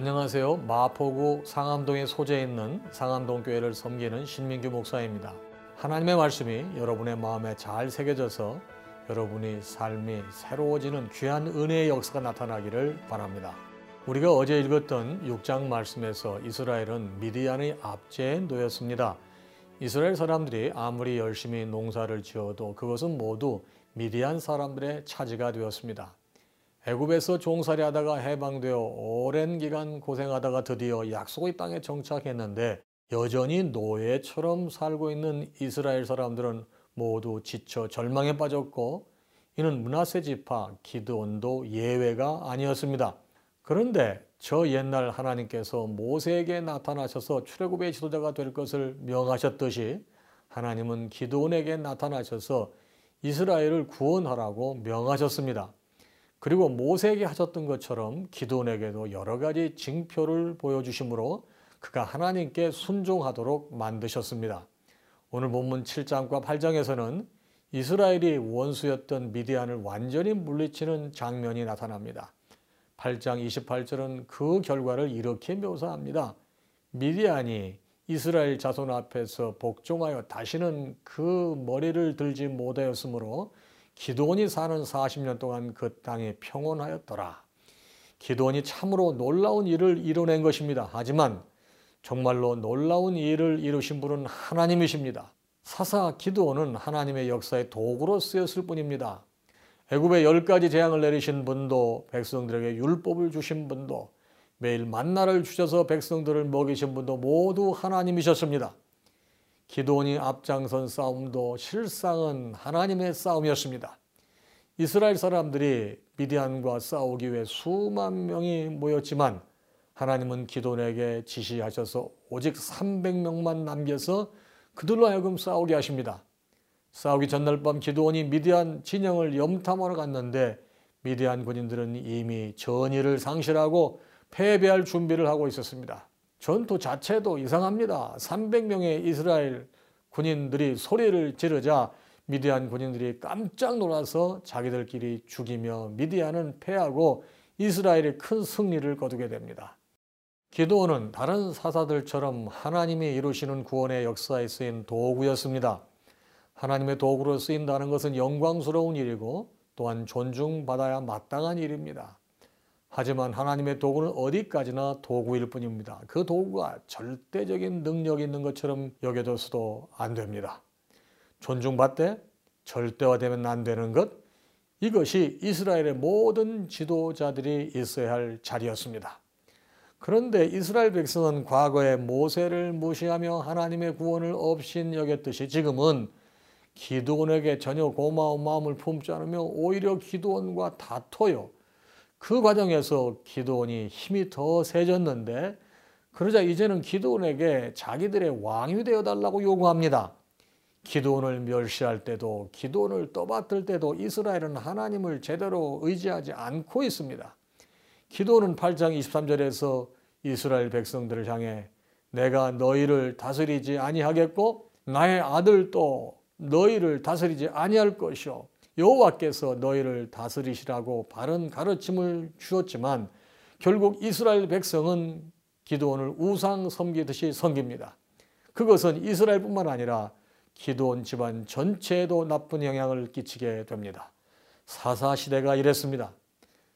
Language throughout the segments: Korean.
안녕하세요. 마포구 상암동에 소재 있는 상암동 교회를 섬기는 신민규 목사입니다. 하나님의 말씀이 여러분의 마음에 잘 새겨져서 여러분이 삶이 새로워지는 귀한 은혜의 역사가 나타나기를 바랍니다. 우리가 어제 읽었던 6장 말씀에서 이스라엘은 미디안의 압제에 놓였습니다. 이스라엘 사람들이 아무리 열심히 농사를 지어도 그것은 모두 미디안 사람들의 차지가 되었습니다. 애굽에서 종살이 하다가 해방되어 오랜 기간 고생하다가 드디어 약속의 땅에 정착했는데 여전히 노예처럼 살고 있는 이스라엘 사람들은 모두 지쳐 절망에 빠졌고 이는 문하세 지파 기드온도 예외가 아니었습니다. 그런데 저 옛날 하나님께서 모세에게 나타나셔서 출애굽의 지도자가 될 것을 명하셨듯이 하나님은 기드온에게 나타나셔서 이스라엘을 구원하라고 명하셨습니다. 그리고 모세에게 하셨던 것처럼 기도원에게도 여러 가지 징표를 보여주심으로 그가 하나님께 순종하도록 만드셨습니다. 오늘 본문 7장과 8장에서는 이스라엘이 원수였던 미디안을 완전히 물리치는 장면이 나타납니다. 8장 28절은 그 결과를 이렇게 묘사합니다. 미디안이 이스라엘 자손 앞에서 복종하여 다시는 그 머리를 들지 못하였으므로 기도원이 사는 40년 동안 그 땅에 평온하였더라. 기도원이 참으로 놀라운 일을 이뤄낸 것입니다. 하지만 정말로 놀라운 일을 이루신 분은 하나님이십니다. 사사 기도원은 하나님의 역사의 도구로 쓰였을 뿐입니다. 애굽에 열 가지 재앙을 내리신 분도 백성들에게 율법을 주신 분도 매일 만나를 주셔서 백성들을 먹이신 분도 모두 하나님이셨습니다. 기도원이 앞장선 싸움도 실상은 하나님의 싸움이었습니다. 이스라엘 사람들이 미디안과 싸우기 위해 수만 명이 모였지만 하나님은 기도원에게 지시하셔서 오직 300명만 남겨서 그들로 하여금 싸우게 하십니다. 싸우기 전날 밤 기도원이 미디안 진영을 염탐하러 갔는데 미디안 군인들은 이미 전의를 상실하고 패배할 준비를 하고 있었습니다. 전투 자체도 이상합니다. 300명의 이스라엘 군인들이 소리를 지르자 미디안 군인들이 깜짝 놀라서 자기들끼리 죽이며 미디안은 패하고 이스라엘이 큰 승리를 거두게 됩니다. 기도원은 다른 사사들처럼 하나님이 이루시는 구원의 역사에 쓰인 도구였습니다. 하나님의 도구로 쓰인다는 것은 영광스러운 일이고 또한 존중받아야 마땅한 일입니다. 하지만 하나님의 도구는 어디까지나 도구일 뿐입니다. 그 도구가 절대적인 능력이 있는 것처럼 여겨져서도 안 됩니다. 존중받되 절대화되면 안 되는 것, 이것이 이스라엘의 모든 지도자들이 있어야 할 자리였습니다. 그런데 이스라엘 백성은 과거에 모세를 무시하며 하나님의 구원을 없인 여겼듯이 지금은 기도원에게 전혀 고마운 마음을 품지 않으며 오히려 기도원과 다퉈요. 그 과정에서 기도원이 힘이 더 세졌는데 그러자 이제는 기도원에게 자기들의 왕이 되어 달라고 요구합니다. 기도원을 멸시할 때도 기도원을 떠받들 때도 이스라엘은 하나님을 제대로 의지하지 않고 있습니다. 기도원은 8장 23절에서 이스라엘 백성들을 향해 내가 너희를 다스리지 아니하겠고 나의 아들도 너희를 다스리지 아니할 것이요 여호와께서 너희를 다스리시라고 바른 가르침을 주었지만 결국 이스라엘 백성은 기도원을 우상 섬기듯이 섬깁니다. 그것은 이스라엘뿐만 아니라 기도원 집안 전체에도 나쁜 영향을 끼치게 됩니다. 사사 시대가 이랬습니다.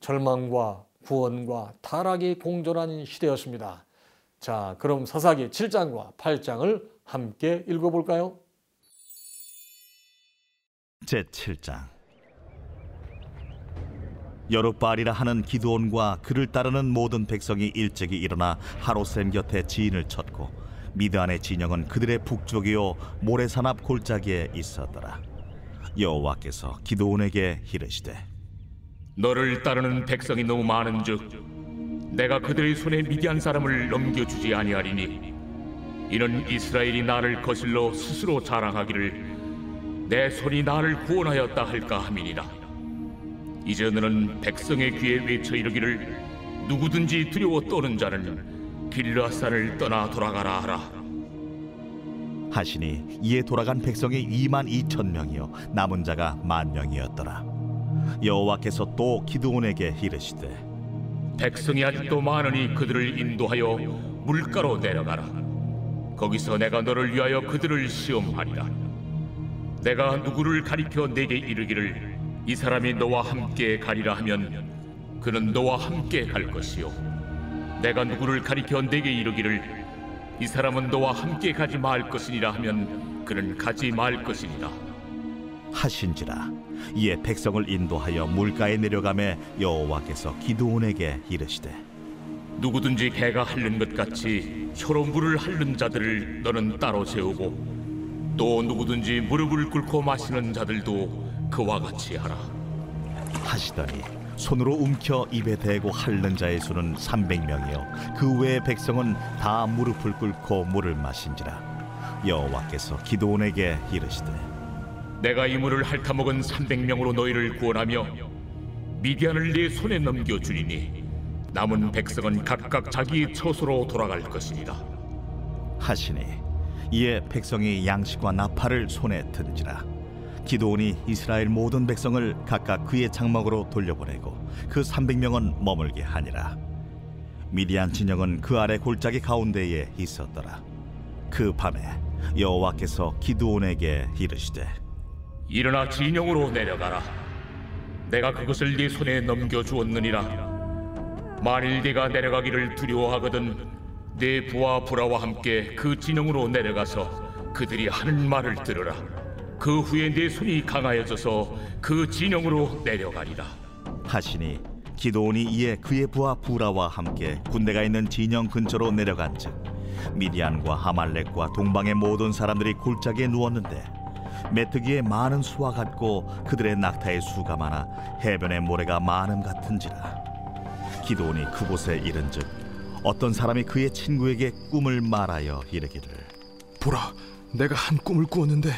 절망과 구원과 타락이 공존한 시대였습니다. 자, 그럼 사사기 7장과 8장을 함께 읽어볼까요? 제7장. 여룻바알이라 하는 기드온과 그를 따르는 모든 백성이 일찍이 일어나 하로셈 곁에 지인을 쳤고 미드안의 진영은 그들의 북쪽이요 모래산 앞 골짜기에 있었더라. 여호와께서 기드온에게 이르시되 너를 따르는 백성이 너무 많은즉 내가 그들의 손에 미디안 사람을 넘겨주지 아니하리니 이는 이스라엘이 나를 거슬러 스스로 자랑하기를 내 손이 나를 구원하였다 할까 함이니라 이제 너는 백성의 귀에 외쳐 이르기를 누구든지 두려워 떠는 자는 길라산을 떠나 돌아가라 하라 하시니 이에 돌아간 백성이 2만 2천 명이요 남은 자가 만 명이었더라 여호와께서 또 기드온에게 이르시되 백성이 아직도 많으니 그들을 인도하여 물가로 내려가라. 거기서 내가 너를 위하여 그들을 시험하리라. 내가 누구를 가리켜 내게 이르기를 이 사람이 너와 함께 가리라 하면 그는 너와 함께 갈 것이요. 내가 누구를 가리켜 내게 이르기를 이 사람은 너와 함께 가지 말 것이니라 하면 그는 가지 말 것이니라. 하신지라 이에 백성을 인도하여 물가에 내려가매 여호와께서 기드온에게 이르시되 누구든지 개가 핥는 것 같이 혀로 물을 핥는 자들을 너는 따로 세우고 또 누구든지 무릎을 꿇고 마시는 자들도 그와 같이 하라. 하시더니 손으로 움켜 입에 대고 핥는 자의 수는 300명이요 그 외의 백성은 다 무릎을 꿇고 물을 마신지라 여호와께서 기드온에게 이르시되 내가 이 물을 핥아먹은 300명으로 너희를 구원하며 미디안을 네 손에 넘겨 주리니 남은 백성은 각각 자기 처소로 돌아갈 것이니라. 하시니 이에 백성이 양식과 나팔을 손에 든지라 기도온이 이스라엘 모든 백성을 각각 그의 장막으로 돌려보내고 그 300명은 머물게 하니라 미디안 진영은 그 아래 골짜기 가운데에 있었더라 그 밤에 여호와께서 기드온에게 이르시되 일어나 진영으로 내려가라. 내가 그것을 네 손에 넘겨 주었느니라. 만일 네가 내려가기를 두려워하거든 네 부하 부라와 함께 그 진영으로 내려가서 그들이 하는 말을 들으라. 그 후에 네 손이 강하여져서 그 진영으로 내려가리라. 하시니 기도온이 이에 그의 부하 부라와 함께 군대가 있는 진영 근처로 내려간즉 미디안과 아말렉과 동방의 모든 사람들이 골짜기에 누웠는데 메뚜기의 많은 수와 같고 그들의 낙타의 수가 많아 해변의 모래가 많음 같은지라 기도온이 그곳에 이른즉 어떤 사람이 그의 친구에게 꿈을 말하여 이르기를 보라, 내가 한 꿈을 꾸었는데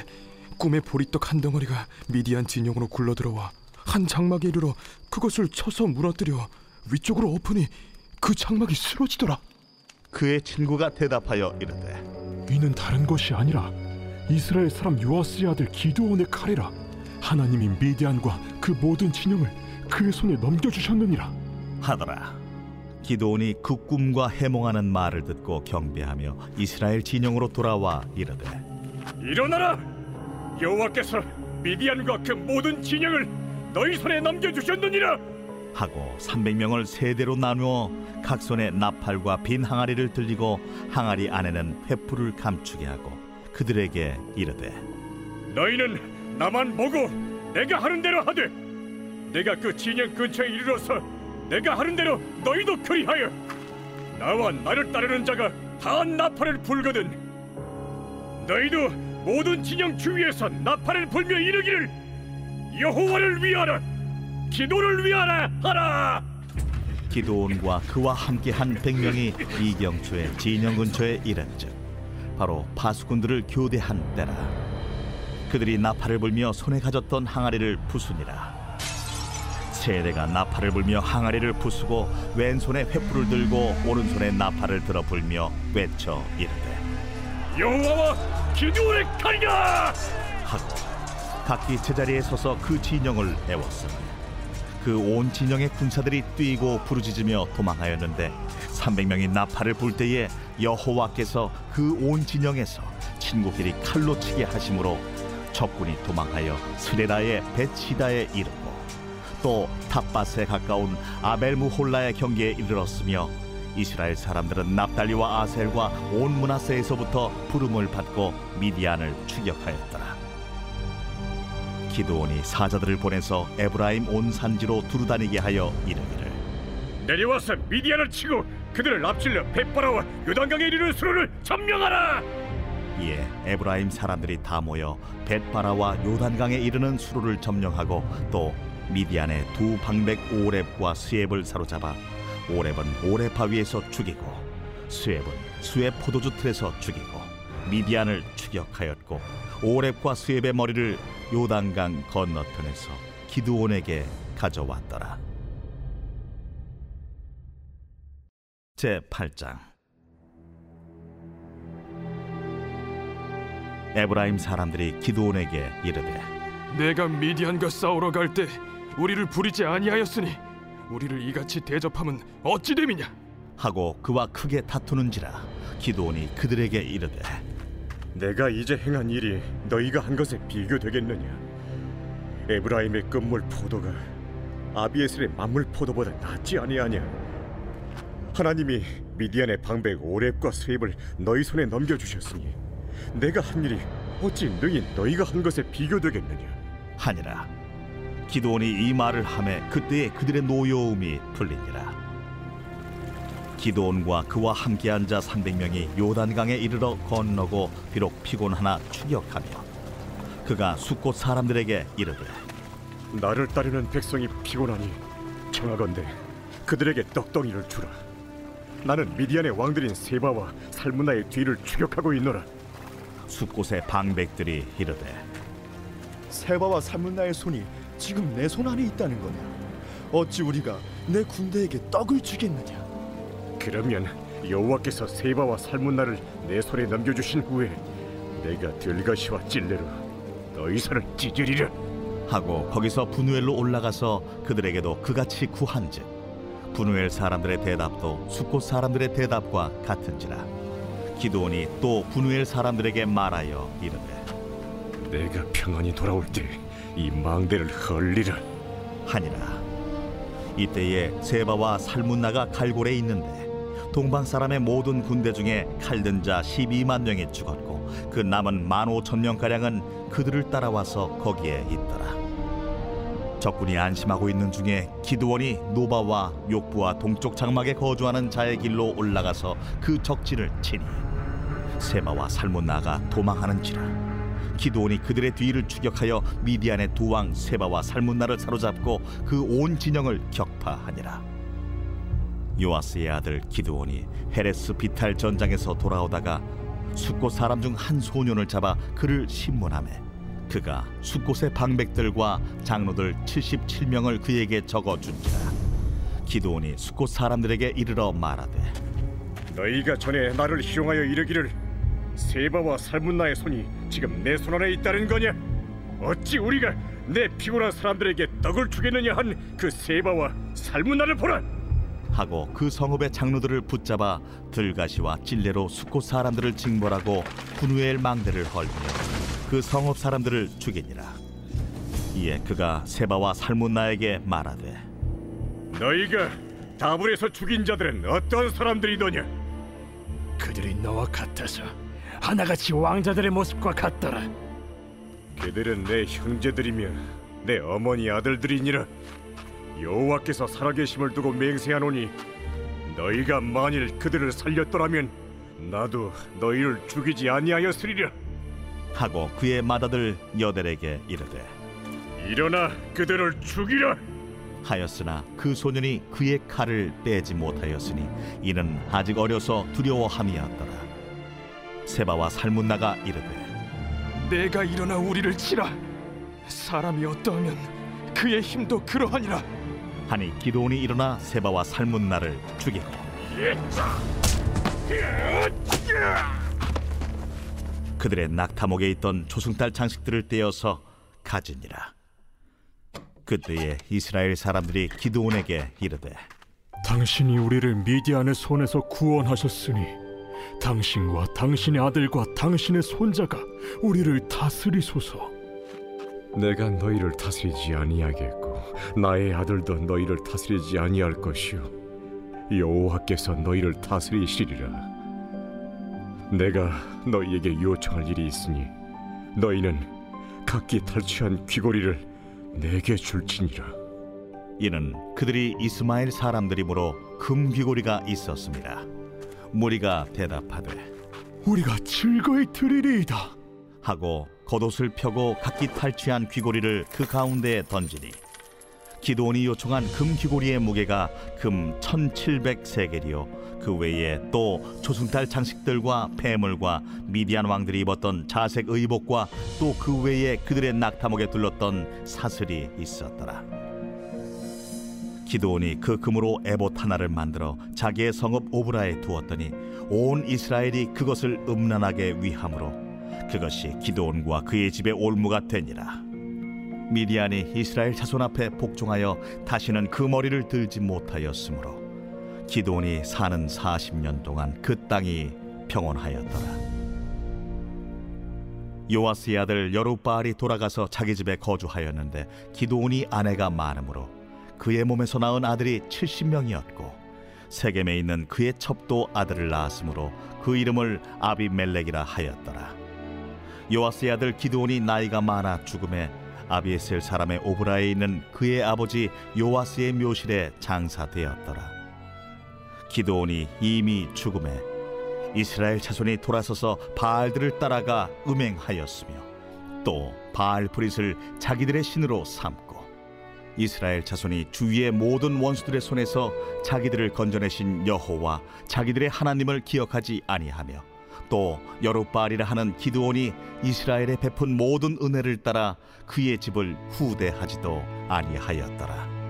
꿈의 보리떡 한 덩어리가 미디안 진영으로 굴러 들어와 한 장막에 이르러 그것을 쳐서 무너뜨려 위쪽으로 엎으니 그 장막이 쓰러지더라. 그의 친구가 대답하여 이르되 이는 다른 것이 아니라 이스라엘 사람 요아스의 아들 기드온의 칼이라. 하나님이 미디안과 그 모든 진영을 그의 손에 넘겨주셨느니라. 하더라. 기도온이 그 꿈과 해몽하는 말을 듣고 경배하며 이스라엘 진영으로 돌아와 이르되 일어나라! 여호와께서 미디안과 그 모든 진영을 너희 손에 넘겨주셨느니라! 하고 300명을 세대로 나누어 각 손에 나팔과 빈 항아리를 들리고 항아리 안에는 횃불을 감추게 하고 그들에게 이르되 너희는 나만 보고 내가 하는 대로 하되 내가 그 진영 근처에 이르러서 내가 하는 대로 너희도 그리하여 나와 나를 따르는 자가 다 나팔을 불거든. 너희도 모든 진영 주위에서 나팔을 불며 이르기를 여호와를 위하라 기도를 위하라 하라. 기도온과 그와 함께한 백명이 이경초의 진영 근처에 이른즉 바로 파수꾼들을 교대한 때라. 그들이 나팔을 불며 손에 가졌던 항아리를 부수니라 세대가 나팔을 불며 항아리를 부수고 왼손에 횃불을 들고 오른손에 나팔을 들어 불며 외쳐 이르되 여호와와 기도를 가리라! 하고 각기 제자리에 서서 그 진영을 애웠으니 그온 진영의 군사들이 뛰고 부르짖으며 도망하였는데 300명이 나팔을 불 때에 여호와께서 그 온 진영에서 친구끼리 칼로 치게 하심으로 적군이 도망하여 스레라의 베치다에 이르고 또 탑바스에 가까운 아벨무홀라의 경계에 이르렀으며 이스라엘 사람들은 납달리와 아셀과 온 문하세에서부터 부름을 받고 미디안을 추격하였더라. 기드온이 사자들을 보내서 에브라임 온 산지로 두루다니게 하여 이르기를 내려와서 미디안을 치고 그들을 앞질러 벳바라와 요단강에 이르는 수로를 점령하라 이에 에브라임 사람들이 다 모여 벳바라와 요단강에 이르는 수로를 점령하고 또 미디안의 두 방백 오렙과 스엡을 사로잡아 오렙은 오렙 바위에서 죽이고 스엡은 스엡 포도주 틀에서 죽이고 미디안을 추격하였고 오렙과 스엡의 머리를 요단강 건너편에서 기드온에게 가져왔더라. 제 8장 에브라임 사람들이 기드온에게 이르되 내가 미디안과 싸우러 갈 때 우리를 부리지 아니하였으니 우리를 이같이 대접함은 어찌 됨이냐? 하고 그와 크게 다투는지라 기드온이 그들에게 이르되 내가 이제 행한 일이 너희가 한 것에 비교되겠느냐? 에브라임의 끝물 포도가 아비에슬의 만물 포도보다 낫지 아니하냐? 하나님이 미디안의 방백 오렙과 스웹을 너희 손에 넘겨주셨으니 내가 한 일이 어찌 능히 너희가 한 것에 비교되겠느냐? 하니라 기드온이 이 말을 하매 그때에 그들의 노여움이 풀리니라 기드온과 그와 함께한 자 300명이 요단강에 이르러 건너고 비록 피곤하나 추격하며 그가 숫곳 사람들에게 이르되 나를 따르는 백성이 피곤하니 청하건대 그들에게 떡덩이를 주라. 나는 미디안의 왕들인 세바와 살문나의 뒤를 추격하고 있노라. 숫곳의 방백들이 이르되 세바와 살문나의 손이 지금 내 손 안에 있다는 거냐? 어찌 우리가 내 군대에게 떡을 주겠느냐? 그러면 여호와께서 세바와 살문나를 내 손에 넘겨주신 후에 내가 들가시와 찔레로 너희 손을 찢으리라. 하고 거기서 분우엘로 올라가서 그들에게도 그같이 구한즉 분우엘 사람들의 대답도 숫곳 사람들의 대답과 같은지라 기드온이 또 분우엘 사람들에게 말하여 이르되 내가 평안히 돌아올 때 이 망대를 헐리라. 하니라 이때에 세바와 살문나가 갈골에 있는데 동방 사람의 모든 군대 중에 칼든 자 12만 명이 죽었고 그 남은 1만 5천 명 가량은 그들을 따라와서 거기에 있더라. 적군이 안심하고 있는 중에 기드온이 노바와 욕브하 동쪽 장막에 거주하는 자의 길로 올라가서 그 적진을 치니 세바와 살문나가 도망하는지라 기드온이 그들의 뒤를 추격하여 미디안의 두 왕 세바와 살문나를 사로잡고 그 온 진영을 격파하니라. 요아스의 아들 기드온이 헤레스 비탈 전장에서 돌아오다가 숙곳 사람 중 한 소년을 잡아 그를 신문하매 그가 숫곳의 방백들과 장로들 77명을 그에게 적어 준지라. 기드온이 숫곳 사람들에게 이르러 말하되 너희가 전에 나를 희롱하여 이르기를 세바와 살문나의 손이 지금 내 손 안에 있다는 거냐? 어찌 우리가 내 피곤한 사람들에게 떡을 주겠느냐 한 그 세바와 살문나를 보라. 하고 그 성읍의 장로들을 붙잡아 들가시와 찔레로 숫곳 사람들을 징벌하고 분우엘 망대를 헐며 그 성읍 사람들을 죽이니라 이에 그가 세바와 살문나에게 말하되 너희가 다불에서 죽인 자들은 어떤 사람들이더냐? 그들이 너와 같아서 하나같이 왕자들의 모습과 같더라. 그들은 내 형제들이며 내 어머니 아들들이니라. 여호와께서 살아계심을 두고 맹세하노니 너희가 만일 그들을 살렸더라면 나도 너희를 죽이지 아니하였으리라. 하고 그의 맏아들 여델에게 이르되 일어나 그들을 죽이라. 하였으나 그 소년이 그의 칼을 빼지 못하였으니 이는 아직 어려서 두려워함이었더라 세바와 살문나가 이르되 내가 일어나 우리를 치라. 사람이 어떠하면 그의 힘도 그러하니라. 하니 기도온이 일어나 세바와 살문나를 죽이고 그들의 낙타목에 있던 조승달 장식들을 떼어서 가지니라 그때에 이스라엘 사람들이 기도온에게 이르되 당신이 우리를 미디안의 손에서 구원하셨으니 당신과 당신의 아들과 당신의 손자가 우리를 다스리소서. 내가 너희를 다스리지 아니하겠고 나의 아들도 너희를 다스리지 아니할 것이요 여호와께서 너희를 다스리시리라. 내가 너희에게 요청할 일이 있으니 너희는 각기 탈취한 귀고리를 내게 줄지니라. 이는 그들이 이스마엘 사람들이므로 금 귀고리가 있었습니다 무리가 대답하되 우리가 즐거이 드리리이다. 하고 겉옷을 펴고 각기 탈취한 귀고리를 그 가운데에 던지니 기도온이 요청한 금 귀고리의 무게가 금 1700세겔이요 그 외에 또 조승달 장식들과 폐물과 미디안 왕들이 입었던 자색 의복과 또 그 외에 그들의 낙타목에 둘렀던 사슬이 있었더라 기도온이 그 금으로 에봇 하나를 만들어 자기의 성읍 오브라에 두었더니 온 이스라엘이 그것을 음란하게 위함으로 그것이 기도온과 그의 집의 올무가 되니라 미디안이 이스라엘 자손 앞에 복종하여 다시는 그 머리를 들지 못하였으므로 기도온이 사는 40년 동안 그 땅이 평온하였더라. 요아스의 아들 여룻바알이 돌아가서 자기 집에 거주하였는데 기도온이 아내가 많으므로 그의 몸에서 낳은 아들이 70명이었고 세겜에 있는 그의 첩도 아들을 낳았으므로 그 이름을 아비멜렉이라 하였더라. 요아스의 아들 기드온이 나이가 많아 죽음에 아비에셀 사람의 오브라에 있는 그의 아버지 요아스의 묘실에 장사되었더라. 기드온이 이미 죽음에 이스라엘 자손이 돌아서서 바알들을 따라가 음행하였으며 또 바알 브릿을 자기들의 신으로 삼고 이스라엘 자손이 주위의 모든 원수들의 손에서 자기들을 건져내신 여호와 자기들의 하나님을 기억하지 아니하며 또 여룻바알이라 하는 기드온이 이스라엘에 베푼 모든 은혜를 따라 그의 집을 후대하지도 아니하였더라.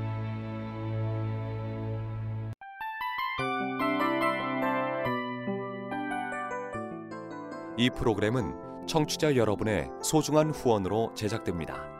이 프로그램은 청취자 여러분의 소중한 후원으로 제작됩니다.